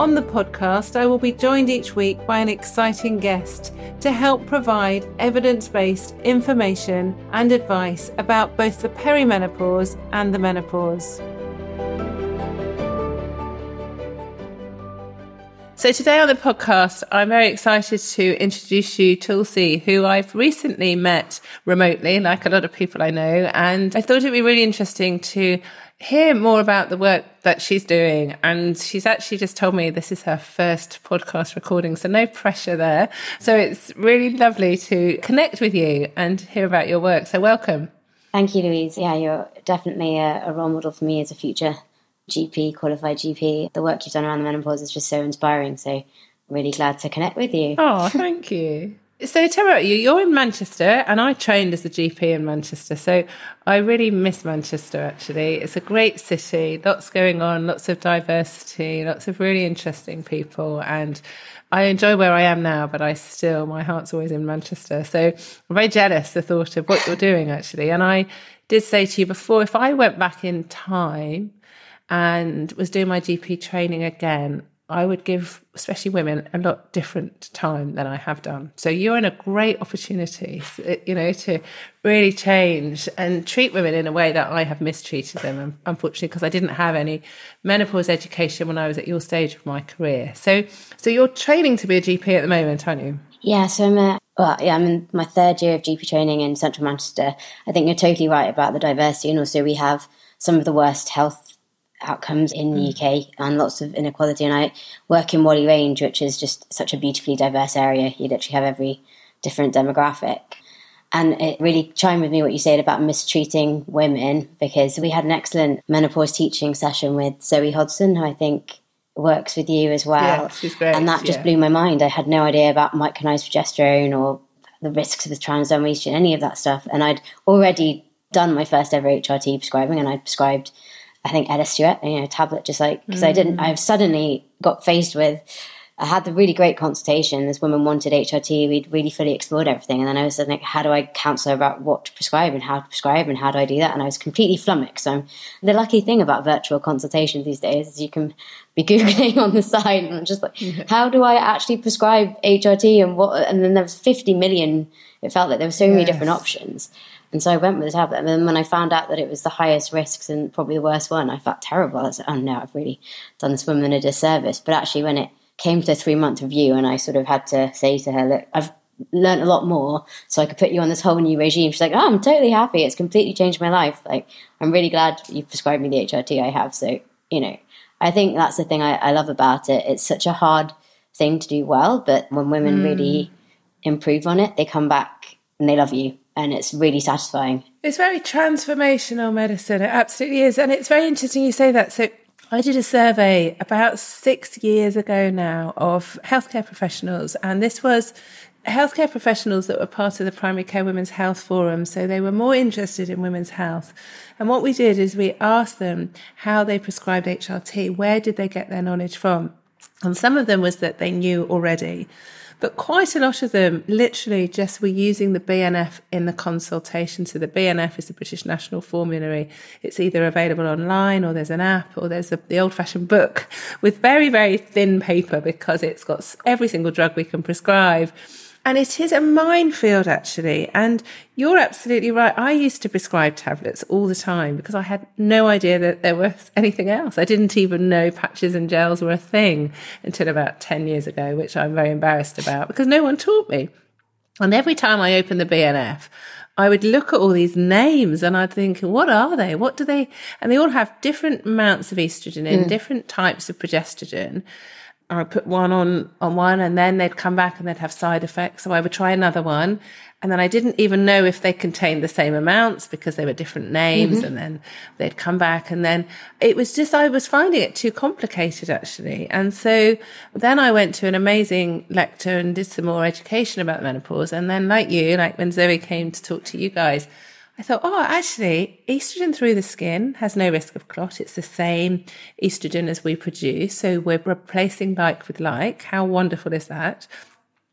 On the podcast, I will be joined each week by an exciting guest to help provide evidence based information and advice about both the perimenopause and the menopause. So, today on the podcast, I'm very excited to introduce you Thulasi, who I've recently met remotely, like a lot of people I know. And I thought it'd be really interesting to hear more about the work that she's doing. And she's actually just told me this is her first podcast recording, so no pressure there. So it's really lovely to connect with you and hear about your work. So welcome. Thank you, Louise. Yeah, you're definitely a, a role model for me as a future GP, qualified GP. The work you've done around the menopause is just so inspiring. So really glad to connect with you. Oh, thank you. So tell me about you. You're in Manchester, and I trained as a GP in Manchester. So I really miss Manchester. Actually, it's a great city. Lots going on. Lots of diversity. Lots of really interesting people, and I enjoy where I am now. But I still, my heart's always in Manchester. So I'm very jealous the thought of what you're doing actually. And I did say to you before, if I went back in time and was doing my GP training again, I would give, especially women, a lot different time than I have done. So you're in a great opportunity, uh, you know, to really change and treat women in a way that I have mistreated them, unfortunately, because I didn't have any menopause education when I was at your stage of my career. So, so you're training to be a GP at the moment, aren't you? Yeah, so I'm a, well, yeah, I'm in my third year of GP training in Central Manchester. I think you're totally right about the diversity, and also we have some of the worst health outcomes in the hmm. UK and lots of inequality. And I work in Whalley Range, which is just such a beautifully diverse area. You literally have every different demographic. And it really chimed with me what you said about mistreating women because we had an excellent menopause teaching session with Zoe Hodson, who I think works with you as well. Yeah, she's great. And that just yeah. blew my mind. I had no idea about micronized progesterone or the risks with transdermal estrogen, any of that stuff. And I'd already done my first ever HRT prescribing and I prescribed I think Elleste Duet, you know, tablet, just like, because mm. I didn't, I've suddenly got faced with, I had the really great consultation. This woman wanted HRT. We'd really fully explored everything. And then I was like, how do I counsel about what to prescribe and how to prescribe and how do I do that? And I was completely flummoxed. So the lucky thing about virtual consultations these days is you can be Googling on the side and I'm just like, yeah. how do I actually prescribe HRT and what? And then there was 50 million, it felt like there were so yes. many different options. And so I went with the tablet. And then when I found out that it was the highest risks and probably the worst one, I felt terrible. I was like, oh no, I've really done this woman a disservice. But actually, when it came to a three month review and I sort of had to say to her, look, I've learned a lot more so I could put you on this whole new regime. She's like, oh, I'm totally happy. It's completely changed my life. Like, I'm really glad you prescribed me the HRT I have. So, you know, I think that's the thing I, I love about it. It's such a hard thing to do well, but when women mm. really improve on it, they come back and they love you and it's really satisfying. It's very transformational medicine. It absolutely is. And it's very interesting you say that. So I did a survey about six years ago now of healthcare professionals, and this was healthcare professionals that were part of the Primary Care Women's Health Forum. So they were more interested in women's health. And what we did is we asked them how they prescribed HRT, where did they get their knowledge from? And some of them was that they knew already. But quite a lot of them literally just were using the BNF in the consultation. So the BNF is the British National Formulary. It's either available online or there's an app or there's a, the old fashioned book with very, very thin paper because it's got every single drug we can prescribe. And it is a minefield, actually. And you're absolutely right. I used to prescribe tablets all the time because I had no idea that there was anything else. I didn't even know patches and gels were a thing until about 10 years ago, which I'm very embarrassed about because no one taught me. And every time I opened the BNF, I would look at all these names and I'd think, what are they? What do they? And they all have different amounts of estrogen in, mm. different types of progestogen. I put one on on one and then they'd come back and they'd have side effects. So I would try another one. And then I didn't even know if they contained the same amounts because they were different names. Mm-hmm. And then they'd come back. And then it was just, I was finding it too complicated actually. And so then I went to an amazing lecture and did some more education about menopause. And then like you, like when Zoe came to talk to you guys, I thought, oh, actually, estrogen through the skin has no risk of clot. It's the same estrogen as we produce. So we're replacing like with like. How wonderful is that?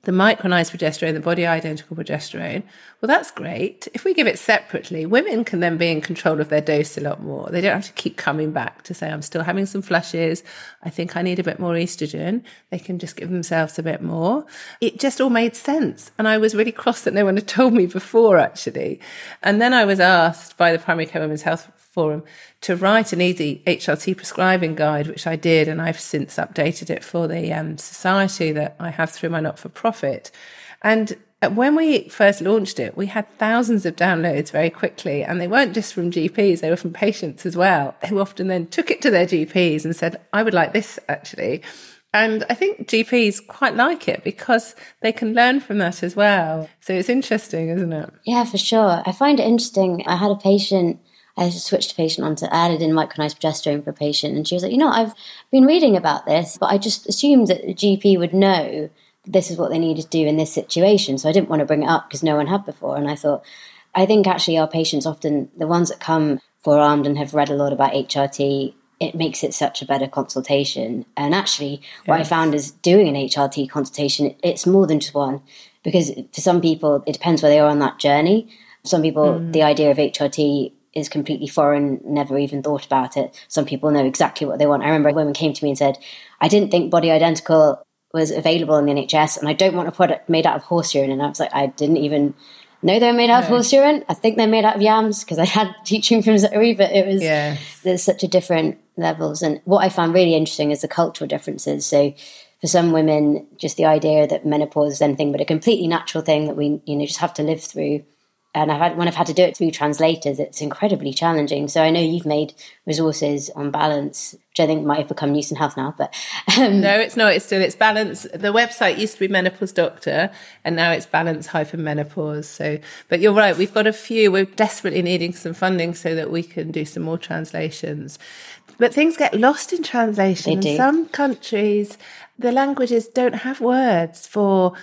The micronized progesterone, the body identical progesterone, well, that's great. If we give it separately, women can then be in control of their dose a lot more. They don't have to keep coming back to say, I'm still having some flushes. I think I need a bit more estrogen. They can just give themselves a bit more. It just all made sense. And I was really cross that no one had told me before, actually. And then I was asked by the Primary Care Women's Health Forum to write an easy HRT prescribing guide, which I did, and I've since updated it for the um, society that I have through my not for profit. And when we first launched it, we had thousands of downloads very quickly, and they weren't just from GPs, they were from patients as well, who often then took it to their GPs and said, I would like this actually. And I think GPs quite like it because they can learn from that as well. So it's interesting, isn't it? Yeah, for sure. I find it interesting. I had a patient I switched a patient onto added in micronized progesterone for a patient, and she was like, you know, I've been reading about this, but I just assumed that the GP would know this is what they needed to do in this situation. So I didn't want to bring it up because no one had before. And I thought, I think actually our patients often, the ones that come forearmed and have read a lot about HRT, it makes it such a better consultation. And actually, what yes. I found is doing an HRT consultation, it's more than just one. Because for some people, it depends where they are on that journey. Some people, mm. the idea of HRT is completely foreign, never even thought about it. Some people know exactly what they want. I remember a woman came to me and said, I didn't think Body Identical was available in the NHS and I don't want a product made out of horse urine. And I was like, I didn't even know they were made out no. of horse urine. I think they're made out of yams because I had teaching from Zoe, but it was, yes. there's such a different levels. And what I found really interesting is the cultural differences. So for some women, just the idea that menopause is anything but a completely natural thing that we, you know, just have to live through and I've had, when I've had to do it through translators, it's incredibly challenging. So I know you've made resources on balance, which I think might have become Newson Health now, but um, no, it's not. It's still it's balance. The website used to be Menopause Doctor, and now it's Balance hyphen Menopause. So, but you're right. We've got a few. We're desperately needing some funding so that we can do some more translations. But things get lost in translation. In some countries, the languages don't have words for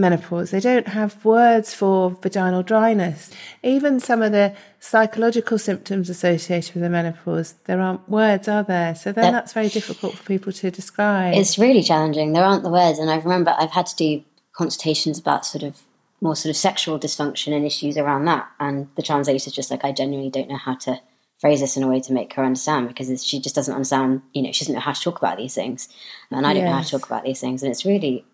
menopause. They don't have words for vaginal dryness. Even some of the psychological symptoms associated with the menopause, there aren't words, are there? So then that's very difficult for people to describe. It's really challenging. There aren't the words. And I remember I've had to do consultations about sort of more sort of sexual dysfunction and issues around that. And the translator's just like, I genuinely don't know how to phrase this in a way to make her understand because she just doesn't understand, you know, she doesn't know how to talk about these things. And I don't yes. know how to talk about these things. And it's really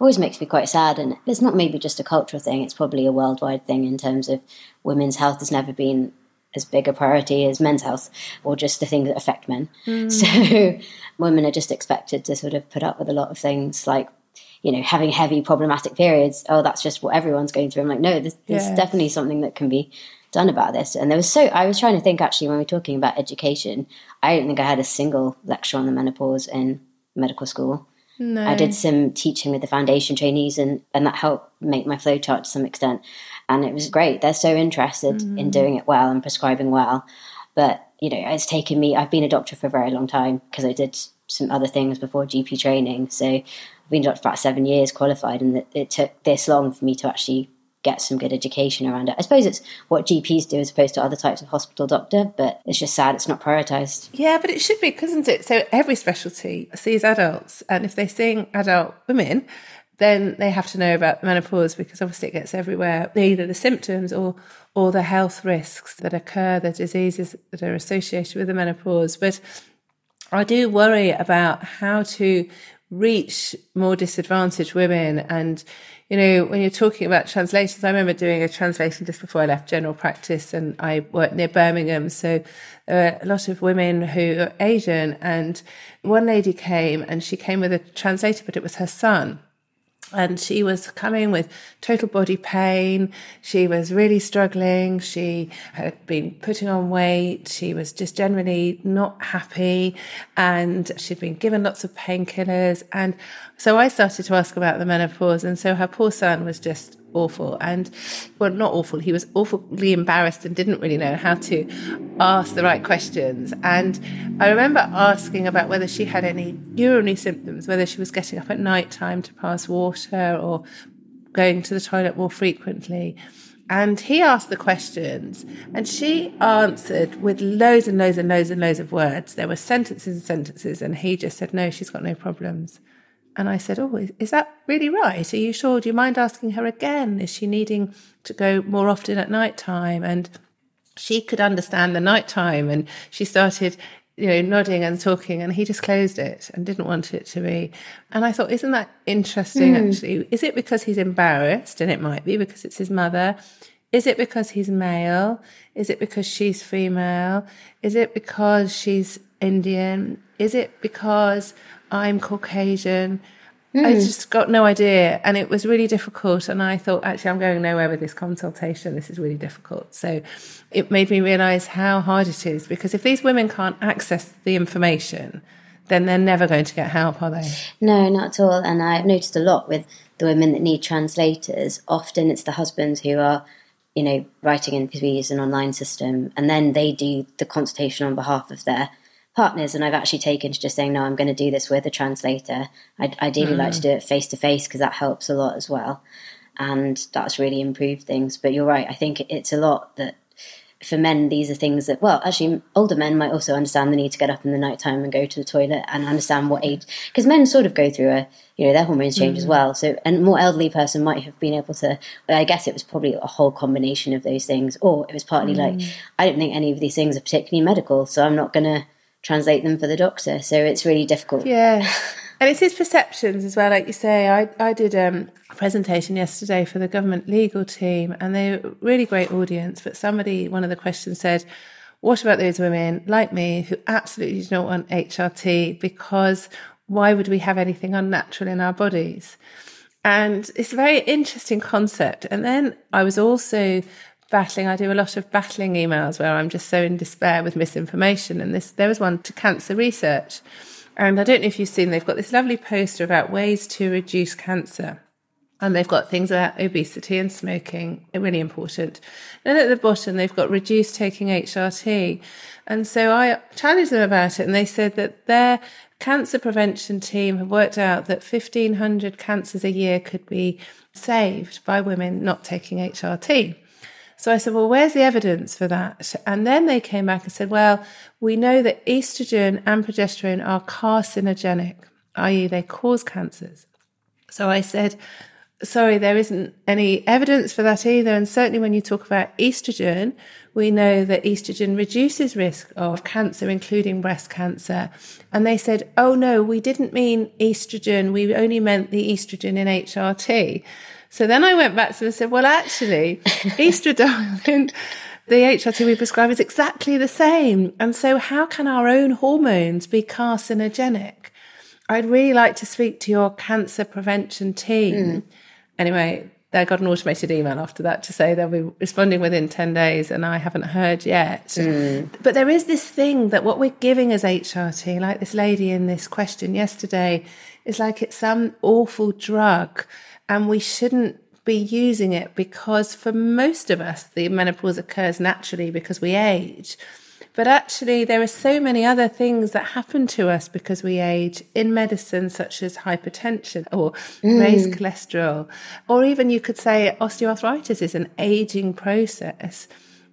always makes me quite sad. And it's not maybe just a cultural thing, it's probably a worldwide thing in terms of women's health has never been as big a priority as men's health or just the things that affect men. Mm. So women are just expected to sort of put up with a lot of things like, you know, having heavy problematic periods. Oh, that's just what everyone's going through. I'm like, no, there's, there's yes. definitely something that can be done about this. And there was so, I was trying to think actually when we're talking about education, I don't think I had a single lecture on the menopause in medical school. No. I did some teaching with the foundation trainees, and, and that helped make my flowchart to some extent. And it was great. They're so interested mm. in doing it well and prescribing well. But, you know, it's taken me, I've been a doctor for a very long time because I did some other things before GP training. So I've been a doctor for about seven years, qualified, and it, it took this long for me to actually get some good education around it. I suppose it's what GPs do as opposed to other types of hospital doctor, but it's just sad it's not prioritised. Yeah, but it should be, isn't it? So every specialty sees adults, and if they're seeing adult women, then they have to know about menopause because obviously it gets everywhere, either the symptoms or or the health risks that occur, the diseases that are associated with the menopause. But I do worry about how to reach more disadvantaged women and you know, when you're talking about translations, I remember doing a translation just before I left general practice and I worked near Birmingham. So there were a lot of women who are Asian and one lady came and she came with a translator, but it was her son and she was coming with total body pain. She was really struggling. She had been putting on weight. She was just generally not happy and she'd been given lots of painkillers. And so I started to ask about the menopause. And so her poor son was just awful and well not awful he was awfully embarrassed and didn't really know how to ask the right questions and i remember asking about whether she had any urinary symptoms whether she was getting up at night time to pass water or going to the toilet more frequently And he asked the questions, and she answered with loads and loads and loads and loads of words. There were sentences and sentences, and he just said, No, she's got no problems. And I said, Oh, is that really right? Are you sure? Do you mind asking her again? Is she needing to go more often at night time? And she could understand the night time, and she started you know, nodding and talking, and he just closed it and didn't want it to be. And I thought, isn't that interesting, mm. actually? Is it because he's embarrassed? And it might be because it's his mother. Is it because he's male? Is it because she's female? Is it because she's Indian? Is it because I'm Caucasian? Mm. I hmm. just got no idea. And it was really difficult. And I thought, actually, I'm going nowhere with this consultation. This is really difficult. So it made me realize how hard it is because if these women can't access the information, then they're never going to get help, are they? No, not at all. And I've noticed a lot with the women that need translators. Often it's the husbands who are, you know, writing in because we use an online system, and then they do the consultation on behalf of their partners and I've actually taken to just saying, no, I'm going to do this with a translator. I'd ideally mm. like to mm. do it face to face because that helps a lot as well. And that's really improved things. But you're right. I think it's a lot that for men, these are things that, well, actually, older men might also understand the need to get up in the night time and go to the toilet and understand what age, because men sort of go through a, you know, their hormones change mm. as well. So, and a more elderly person might have been able to, I guess it was probably a whole combination of those things, or it was partly mm. like, I don't think any of these things are particularly medical, so I'm not going to translate them for the doctor. So it's really difficult. Yeah. And it's his perceptions as well, like you say. I, I did um, a presentation yesterday for the government legal team, and they were really great audience. But somebody, one of the questions said, What about those women like me who absolutely don't want HRT because why would we have anything unnatural in our bodies? And it's a very interesting concept. And then I was also battling. I do a lot of battling emails where I'm just so in despair with misinformation. And this, there was one to cancer research. And I don't know if you've seen, they've got this lovely poster about ways to reduce cancer. And they've got things about obesity and smoking, uh, really important. Then at the bottom, they've got reduce taking HRT. And so I challenged them about it, and they said that their cancer prevention team have worked out that 1,500 cancers a year could be saved by women not taking HRT. So I said, well, where's the evidence for that? And then they came back and said, well, we know that estrogen and progesterone are carcinogenic, i.e., they cause cancers. So I said, sorry, there isn't any evidence for that either. And certainly when you talk about estrogen, we know that estrogen reduces risk of cancer, including breast cancer. And they said, oh no, we didn't mean estrogen. We only meant the estrogen in HRT. So then I went back to them and said, well, actually, estradiol the HRT we prescribe is exactly the same. And so how can our own hormones be carcinogenic? I'd really like to speak to your cancer prevention team. Mm. Anyway, they got an automated email after that to say they'll be responding within 10 days and I haven't heard yet. Mm. But there is this thing that what we're giving as HRT, like this lady in this question yesterday, is like it's some awful drug and we shouldn't be using it because for most of us, the menopause occurs naturally because we age. But actually, there are so many other things that happen to us because we age in medicine, such as hypertension or mm. raised cholesterol, or even you could say osteoarthritis is an aging process.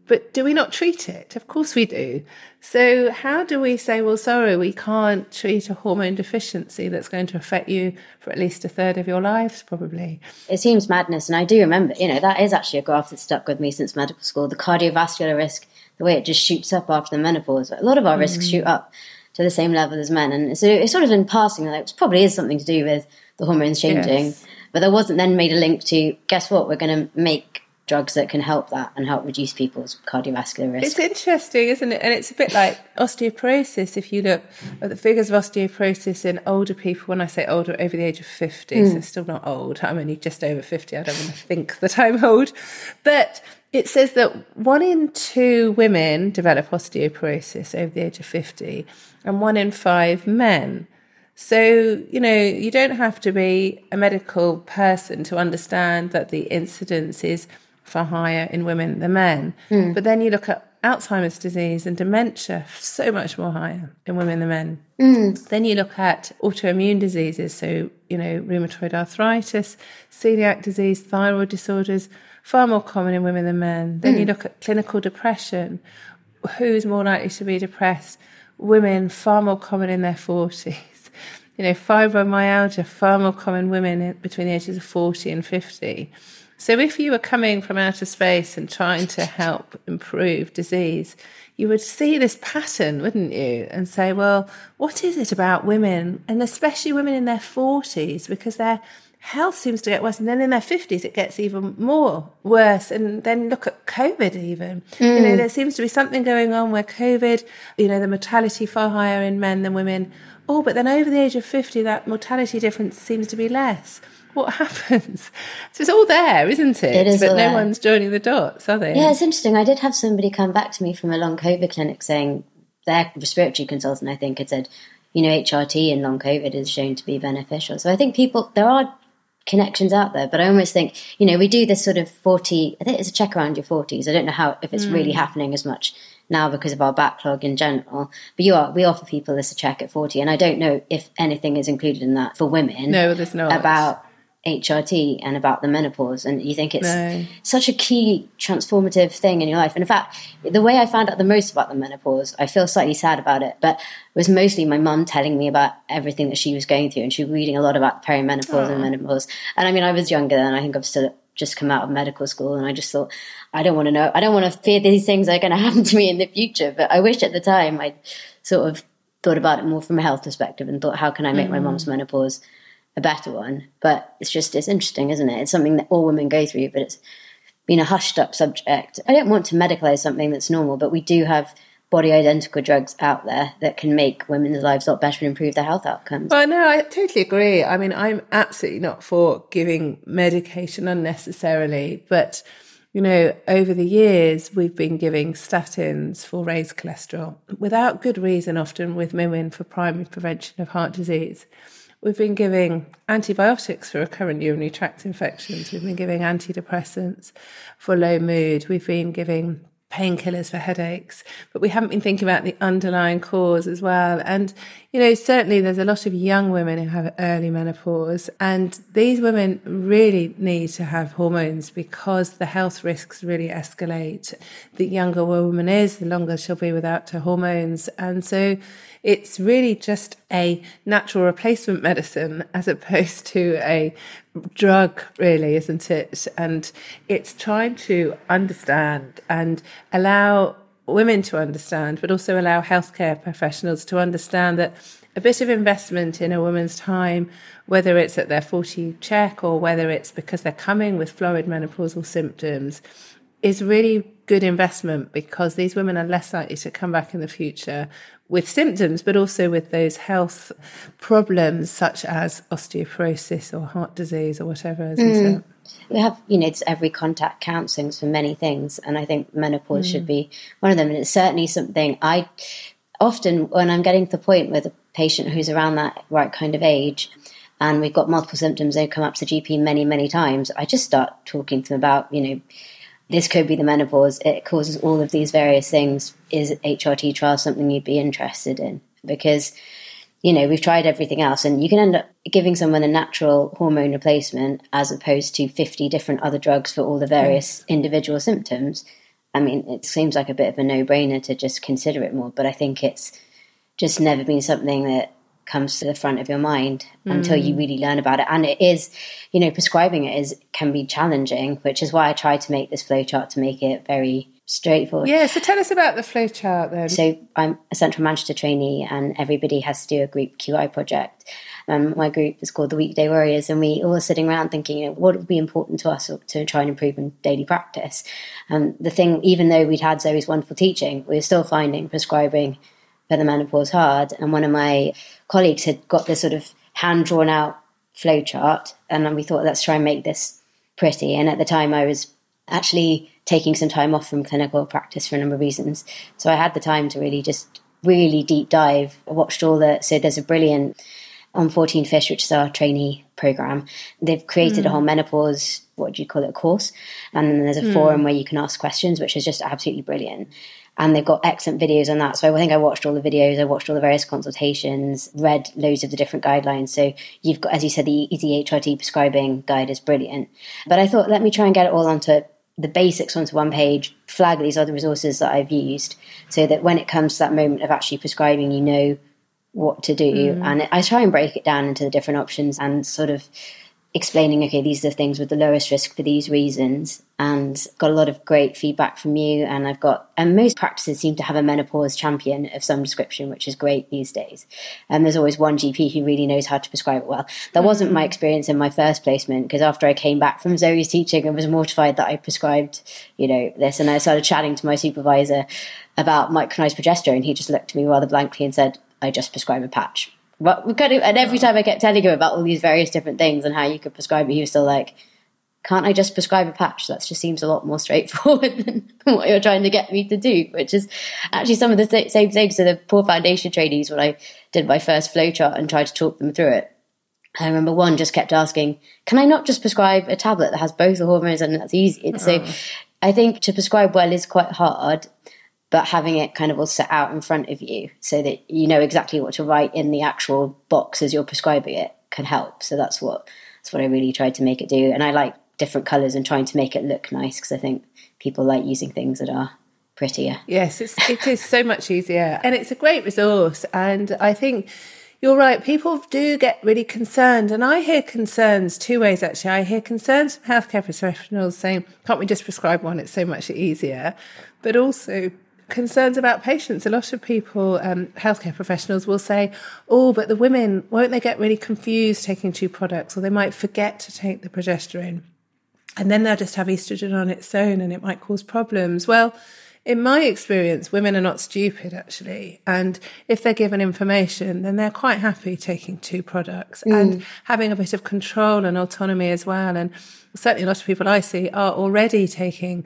But do we not treat it? Of course we do. So, how do we say, well, sorry, we can't treat a hormone deficiency that's going to affect you for at least a third of your lives, probably? It seems madness. And I do remember, you know, that is actually a graph that's stuck with me since medical school the cardiovascular risk, the way it just shoots up after the menopause. A lot of our mm. risks shoot up to the same level as men. And so it's sort of in passing, like, it probably is something to do with the hormones changing. Yes. But there wasn't then made a link to, guess what, we're going to make drugs that can help that and help reduce people's cardiovascular risk. It's interesting, isn't it? And it's a bit like osteoporosis. If you look at the figures of osteoporosis in older people, when I say older, over the age of 50, mm. so still not old. I'm only just over 50. I don't want to think that I'm old. But it says that one in two women develop osteoporosis over the age of 50 and one in five men. So, you know, you don't have to be a medical person to understand that the incidence is far higher in women than men. Mm. But then you look at Alzheimer's disease and dementia, so much more higher in women than men. Mm. Then you look at autoimmune diseases, so, you know, rheumatoid arthritis, celiac disease, thyroid disorders, far more common in women than men. Then mm. you look at clinical depression. Who's more likely to be depressed? Women, far more common in their 40s. You know, fibromyalgia, far more common women between the ages of 40 and 50. So if you were coming from outer space and trying to help improve disease, you would see this pattern, wouldn't you? And say, well, what is it about women, and especially women in their 40s, because their health seems to get worse. And then in their 50s, it gets even more worse. And then look at COVID, even. Mm. You know, mm. there seems to be something going on where COVID, you know, the mortality far higher in men than women. Oh, but then over the age of 50, that mortality difference seems to be less. What happens? So it's all there, isn't it? It is. But no there. one's joining the dots, are they? Yeah, it's interesting. I did have somebody come back to me from a long COVID clinic saying their respiratory consultant, I think, had said, you know, HRT in long COVID is shown to be beneficial. So I think people, there are connections out there. But I almost think, you know, we do this sort of 40, I think it's a check around your 40s. I don't know how, if it's mm. really happening as much now because of our backlog in general. But you are, we offer people this a check at 40. And I don't know if anything is included in that for women. No, there's not. About HRT and about the menopause, and you think it's no. such a key transformative thing in your life. And in fact, the way I found out the most about the menopause, I feel slightly sad about it, but it was mostly my mum telling me about everything that she was going through, and she was reading a lot about perimenopause and menopause. And I mean, I was younger then; I think I've still just come out of medical school, and I just thought, I don't want to know, I don't want to fear these things are going to happen to me in the future. But I wish at the time I'd sort of thought about it more from a health perspective and thought, how can I make mm. my mum's menopause a better one. But it's just it's interesting, isn't it? It's something that all women go through, but it's been a hushed up subject. I don't want to medicalize something that's normal, but we do have body identical drugs out there that can make women's lives a lot better and improve their health outcomes. Well, no, I totally agree. I mean, I'm absolutely not for giving medication unnecessarily, but you know, over the years, we've been giving statins for raised cholesterol without good reason, often with women for primary prevention of heart disease. We've been giving antibiotics for recurrent urinary tract infections. We've been giving antidepressants for low mood. We've been giving painkillers for headaches, but we haven't been thinking about the underlying cause as well. And, you know, certainly there's a lot of young women who have early menopause, and these women really need to have hormones because the health risks really escalate. The younger a woman is, the longer she'll be without her hormones. And so, it's really just a natural replacement medicine as opposed to a drug, really, isn't it? And it's trying to understand and allow women to understand, but also allow healthcare professionals to understand that a bit of investment in a woman's time, whether it's at their 40 check or whether it's because they're coming with florid menopausal symptoms, is really good investment because these women are less likely to come back in the future with symptoms, but also with those health problems such as osteoporosis or heart disease or whatever. isn't Mm. We have, you know, it's every contact counselling for many things, and I think menopause mm. should be one of them. And it's certainly something I often, when I'm getting to the point with a patient who's around that right kind of age, and we've got multiple symptoms, they come up to the GP many, many times. I just start talking to them about, you know, this could be the menopause. It causes all of these various things. Is HRT trial something you'd be interested in? Because, you know, we've tried everything else and you can end up giving someone a natural hormone replacement as opposed to 50 different other drugs for all the various individual symptoms. I mean, it seems like a bit of a no brainer to just consider it more, but I think it's just never been something that comes to the front of your mind mm. until you mm. really learn about it. And it is, you know, prescribing it is can be challenging, which is why I tried to make this flowchart to make it very straightforward. Yeah, so tell us about the flowchart then. So I'm a central Manchester trainee and everybody has to do a group QI project. Um, my group is called the Weekday Warriors, and we all are sitting around thinking, you know, what would be important to us to try and improve in daily practice. And um, the thing, even though we'd had Zoe's wonderful teaching, we were still finding prescribing for the menopause hard. And one of my colleagues had got this sort of hand drawn out flowchart, and we thought, let's try and make this pretty. And at the time, I was actually taking some time off from clinical practice for a number of reasons. So I had the time to really just really deep dive. I watched all the so there's a brilliant on FourteenFish, which is our trainee program. They've created mm. a hmm. whole menopause, what do you call it, course. And then there's a mm. forum where you can ask questions, which is just absolutely brilliant. And they've got excellent videos on that. So I think I watched all the videos, I watched all the various consultations, read loads of the different guidelines. So you've got, as you said, the Easy HRT prescribing guide is brilliant. But I thought, let me try and get it all onto the basics onto one page, flag these other resources that I've used, so that when it comes to that moment of actually prescribing, you know what to do. Mm. And I try and break it down into the different options and sort of explaining, okay, these are the things with the lowest risk for these reasons. And got a lot of great feedback from you. And I've got, and most practices seem to have a menopause champion of some description, which is great these days. And there's always one GP who really knows how to prescribe it well. That mm-hmm. wasn't my experience in my first placement because after I came back from Zoe's teaching, I was mortified that I prescribed, you know, this. And I started chatting to my supervisor about micronized progesterone. He just looked at me rather blankly and said, I just prescribe a patch but we kind of, and every time I kept telling him about all these various different things and how you could prescribe it, he was still like, can't I just prescribe a patch? That just seems a lot more straightforward than what you're trying to get me to do, which is actually some of the same things. So the poor foundation trainees, when I did my first flowchart and tried to talk them through it, I remember one just kept asking, can I not just prescribe a tablet that has both the hormones and that's easy? So oh. I think to prescribe well is quite hard but having it kind of all set out in front of you so that you know exactly what to write in the actual box as you're prescribing it can help. So that's what that's what I really tried to make it do. And I like different colours and trying to make it look nice because I think people like using things that are prettier. Yes, it's, it is so much easier, and it's a great resource. And I think you're right. People do get really concerned. And I hear concerns two ways, actually. I hear concerns from healthcare professionals saying, can't we just prescribe one? It's so much easier. But also concerns about patients. A lot of people, um, healthcare professionals, will say, "Oh, but the women won't they get really confused taking two products, or they might forget to take the progesterone, and then they'll just have estrogen on its own, and it might cause problems." Well. In my experience, women are not stupid actually. And if they're given information, then they're quite happy taking two products mm. and having a bit of control and autonomy as well. And certainly a lot of people I see are already taking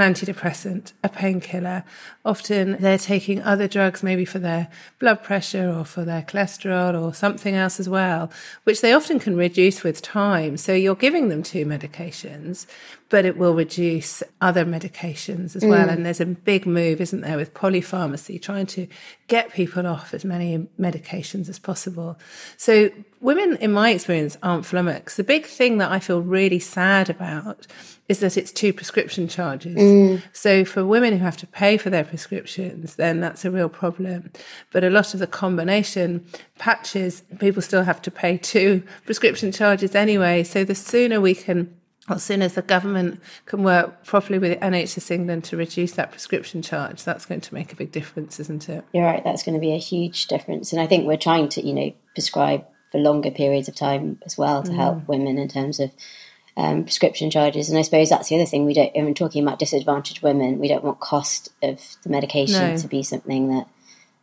an antidepressant, a painkiller. Often they're taking other drugs, maybe for their blood pressure or for their cholesterol or something else as well, which they often can reduce with time. So you're giving them two medications, but it will reduce other medications as well. Mm. And there's a big move, isn't there, with polypharmacy, trying to get people off as many medications as possible. So women, in my experience, aren't flummoxed. The big thing that I feel really sad about is that it's two prescription charges. Mm. So for women who have to pay for their prescriptions, then that's a real problem. But a lot of the combination patches, people still have to pay two prescription charges anyway. So the sooner we can as soon as the government can work properly with NHS England to reduce that prescription charge, that's going to make a big difference, isn't it? You're right, that's going to be a huge difference. And I think we're trying to, you know, prescribe for longer periods of time as well to mm. help women in terms of um, prescription charges. And I suppose that's the other thing we don't, when talking about disadvantaged women, we don't want cost of the medication no. to be something that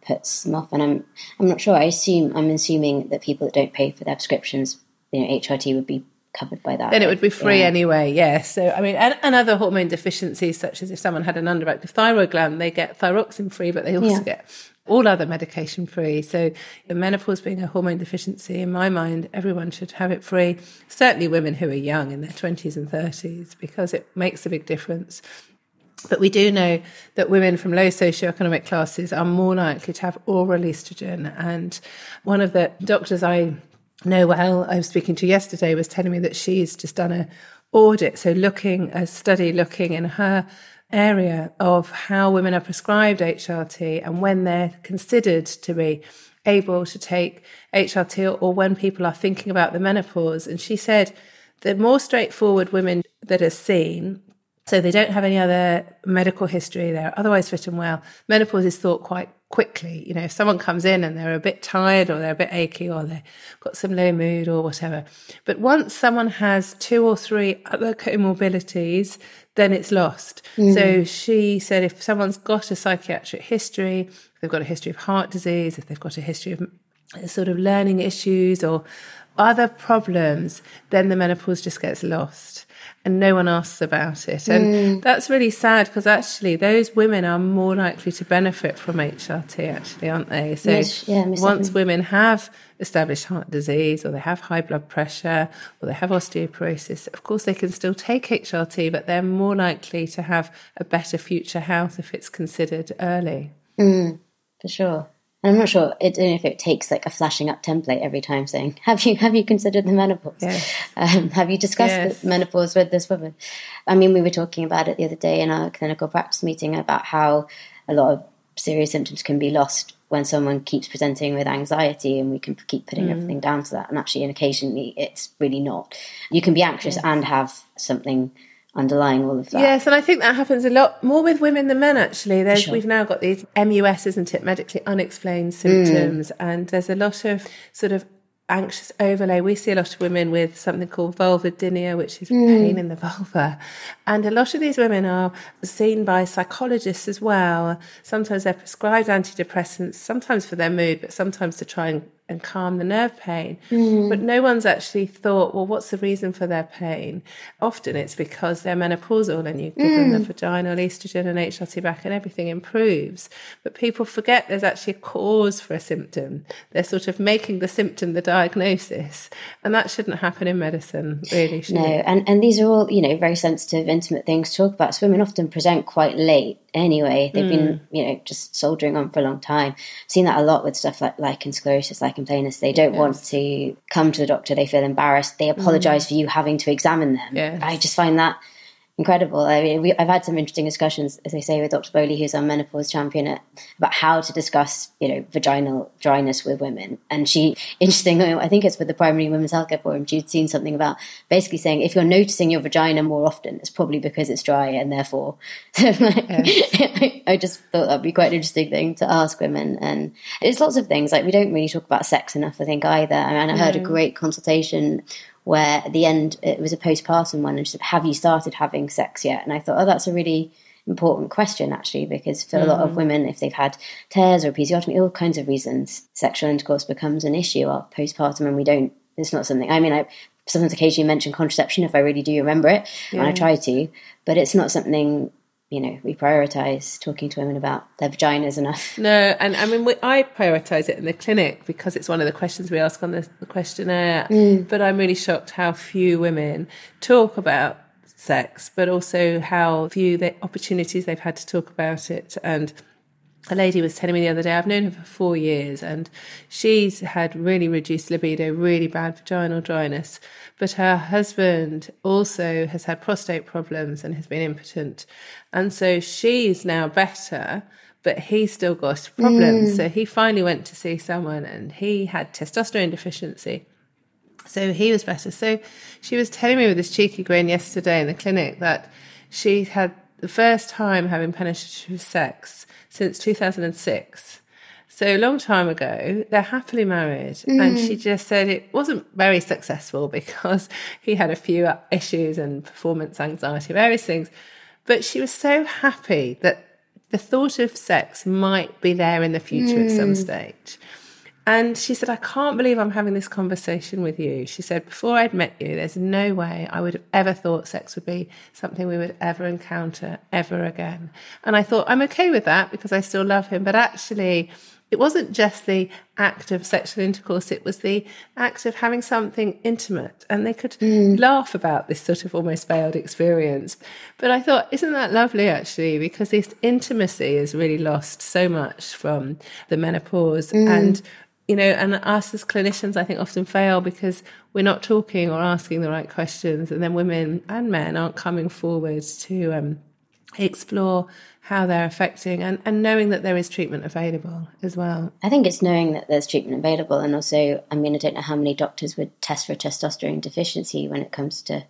puts them off. And I'm, I'm not sure. I assume, I'm assuming that people that don't pay for their prescriptions, you know, HRT would be covered by that. Then it would be free yeah. anyway, yes. Yeah. So, I mean, and, and, other hormone deficiencies, such as if someone had an underactive thyroid gland, they get thyroxine free, but they also yeah. get all other medication free. So, the menopause being a hormone deficiency, in my mind, everyone should have it free. Certainly, women who are young in their 20s and 30s, because it makes a big difference. But we do know that women from low socioeconomic classes are more likely to have oral estrogen. And one of the doctors I know well, I was speaking to yesterday, was telling me that she's just done a audit, so looking a study looking in her area of how women are prescribed HRT and when they're considered to be able to take HRT or when people are thinking about the menopause. And she said the more straightforward women that are seen, so they don't have any other medical history, they're otherwise fit and well, menopause is thought quite quickly. You know, if someone comes in and they're a bit tired or they're a bit achy or they've got some low mood or whatever. But once someone has two or three other comorbidities, then it's lost. Mm. So she said if someone's got a psychiatric history, if they've got a history of heart disease, if they've got a history of sort of learning issues or other problems, then the menopause just gets lost and no one asks about it. And mm. that's really sad because actually those women are more likely to benefit from HRT, actually, aren't they? So yeah, once women have established heart disease or they have high blood pressure or they have osteoporosis, of course they can still take HRT, but they're more likely to have a better future health if it's considered early. Mm, for sure. And I'm not sure. I if it takes like a flashing up template every time saying, "Have you have you considered the menopause? Yes. Um, have you discussed yes. the menopause with this woman?" I mean, we were talking about it the other day in our clinical practice meeting about how a lot of serious symptoms can be lost when someone keeps presenting with anxiety, and we can keep putting mm. everything down to that. And actually, and occasionally, it's really not. You can be anxious yes. and have something underlying all of that. Yes, and I think that happens a lot more with women than men. Actually, there's sure. we've now got these MUS, isn't it, medically unexplained symptoms, mm. and there's a lot of sort of anxious overlay. We see a lot of women with something called vulvodynia, which is mm. pain in the vulva. And a lot of these women are seen by psychologists as well. Sometimes they're prescribed antidepressants, sometimes for their mood, but sometimes to try and and calm the nerve pain. Mm. But no one's actually thought, well, what's the reason for their pain? Often it's because they're menopausal and you give mm. them the mm. vaginal estrogen and HRT back and everything improves. But people forget there's actually a cause for a symptom. They're sort of making the symptom the diagnosis. And that shouldn't happen in medicine, really. No, and, and these are all, you know, very sensitive, intimate things to talk about. So women often present quite late anyway. They've mm. been, you know, just soldiering on for a long time. I've seen that a lot with stuff like lichen sclerosus, lichen planus. They don't yes. want to come to the doctor. They feel embarrassed. They apologize mm. for you having to examine them. Yes. I just find that incredible. I mean, we, I've had some interesting discussions, as I say, with Dr. Bowley, who's our menopause champion, at, about how to discuss, you know, vaginal dryness with women. And she, interesting, I think it's with the Primary Women's Healthcare Forum, she'd seen something about basically saying if you're noticing your vagina more often, it's probably because it's dry, and therefore, I, I just thought that'd be quite an interesting thing to ask women. And it's lots of things like we don't really talk about sex enough, I think either. I mean, I heard a mm. great consultation where at the end it was a postpartum one and she said, Have you started having sex yet? And I thought, Oh, that's a really important question actually, because for mm. a lot of mm. women, if they've had tears or episiotomy, all kinds of reasons, sexual intercourse becomes an issue of postpartum and we don't it's not something I mean I sometimes occasionally mention contraception if I really do remember it, yeah. and I try to, but it's not something you know we prioritize talking to women about their vaginas enough. No and i mean we, i prioritize it in the clinic because it's one of the questions we ask on the, the questionnaire. Mm. but i'm really shocked how few women talk about sex but also how few the opportunities they've had to talk about it. And a lady was telling me the other day, I've known her for four years and she's had really reduced libido, really bad vaginal dryness. But her husband also has had prostate problems and has been impotent. And so she's now better, but he's still got problems. Mm. So he finally went to see someone and he had testosterone deficiency. So he was better. So she was telling me with this cheeky grin yesterday in the clinic that she had the first time having penetrative sex since 2006. So a long time ago, they're happily married. Mm. And she just said it wasn't very successful because he had a few issues and performance anxiety, various things. But she was so happy that the thought of sex might be there in the future mm. at some mm. stage. And she said, I can't believe I'm having this conversation with you. She said, Before I'd met you, there's no way I would have ever thought sex would be something we would ever encounter ever again. And I thought, I'm okay with that because I still love him. But actually, it wasn't just the act of sexual intercourse, it was the act of having something intimate. And they could mm. laugh about this sort of almost failed experience. But I thought, isn't that lovely actually? Because this intimacy is really lost so much from the menopause. Mm. And you know, and us as clinicians, I think often fail because we're not talking or asking the right questions, and then women and men aren't coming forward to um, explore how they're affecting and, and knowing that there is treatment available as well. I think it's knowing that there's treatment available, and also, I mean, I don't know how many doctors would test for testosterone deficiency when it comes to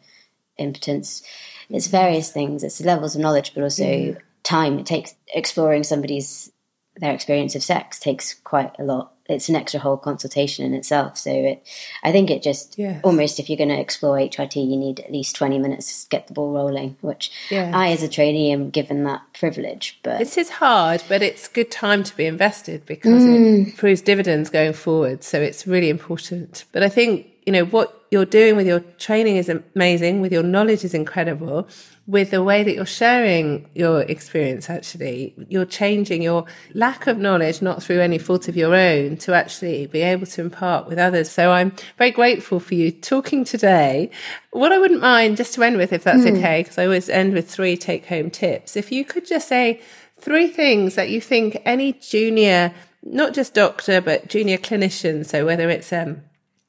impotence. It's various things. It's levels of knowledge, but also yeah. time. It takes exploring somebody's their experience of sex takes quite a lot it's an extra whole consultation in itself. So it, I think it just yes. almost if you're going to explore HRT, you need at least 20 minutes to get the ball rolling, which yes. I, as a trainee, am given that privilege. But this is hard, but it's good time to be invested because mm. it proves dividends going forward. So it's really important. But I think you know, what you're doing with your training is amazing, with your knowledge is incredible, with the way that you're sharing your experience, actually, you're changing your lack of knowledge, not through any fault of your own, to actually be able to impart with others. So I'm very grateful for you talking today. What I wouldn't mind, just to end with, if that's mm. okay, because I always end with three take home tips. If you could just say three things that you think any junior, not just doctor, but junior clinician, so whether it's um,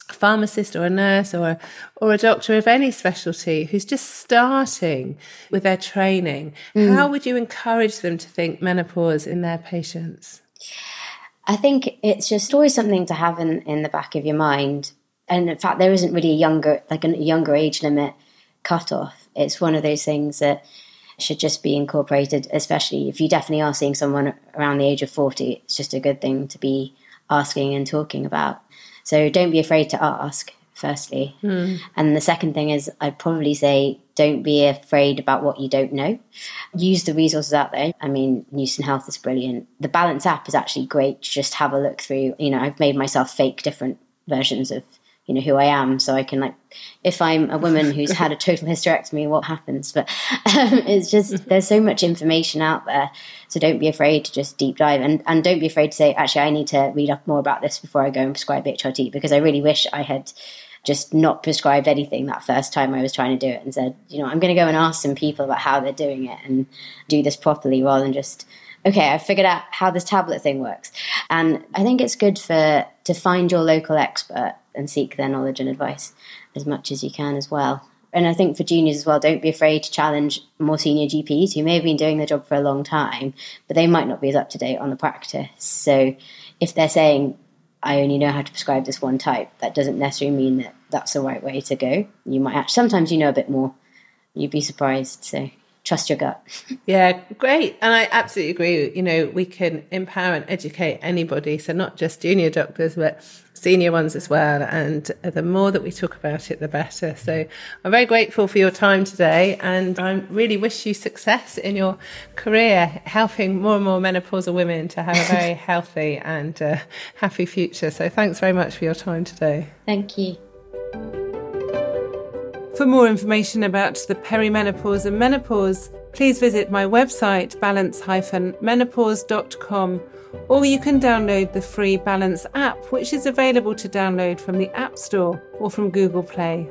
a pharmacist or a nurse or or a doctor of any specialty who's just starting with their training, mm. how would you encourage them to think menopause in their patients? I think it's just always something to have in, in the back of your mind. And in fact, there isn't really a younger, like a younger age limit cut off. It's one of those things that should just be incorporated, especially if you definitely are seeing someone around the age of 40. It's just a good thing to be asking and talking about. So don't be afraid to ask, firstly. Mm. And the second thing is, I'd probably say don't be afraid about what you don't know. Use the resources out there. I mean, Newson Health is brilliant. The Balance app is actually great. Just have a look through. You know, I've made myself fake different versions of you know who I am, so I can like if I'm a woman who's had a total hysterectomy, what happens? But um, it's just there's so much information out there, so don't be afraid to just deep dive and and don't be afraid to say actually I need to read up more about this before I go and prescribe HRT because I really wish I had just not prescribed anything that first time I was trying to do it and said you know I'm going to go and ask some people about how they're doing it and do this properly rather than just okay, I've figured out how this tablet thing works. And I think it's good for to find your local expert and seek their knowledge and advice as much as you can as well. And I think for juniors as well, don't be afraid to challenge more senior GPs who may have been doing the job for a long time, but they might not be as up to date on the practice. So if they're saying, I only know how to prescribe this one type, that doesn't necessarily mean that that's the right way to go. You might actually, sometimes you know a bit more. You'd be surprised. So trust your gut. yeah, great. And I absolutely agree. You know, we can empower and educate anybody. So not just junior doctors, but senior ones as well. And the more that we talk about it, the better. So I'm very grateful for your time today. And I really wish you success in your career, helping more and more menopausal women to have a very healthy and uh, happy future. So thanks very much for your time today. Thank you. For more information about the perimenopause and menopause, please visit my website balance-menopause.com or you can download the free Balance app which is available to download from the App Store or from Google Play.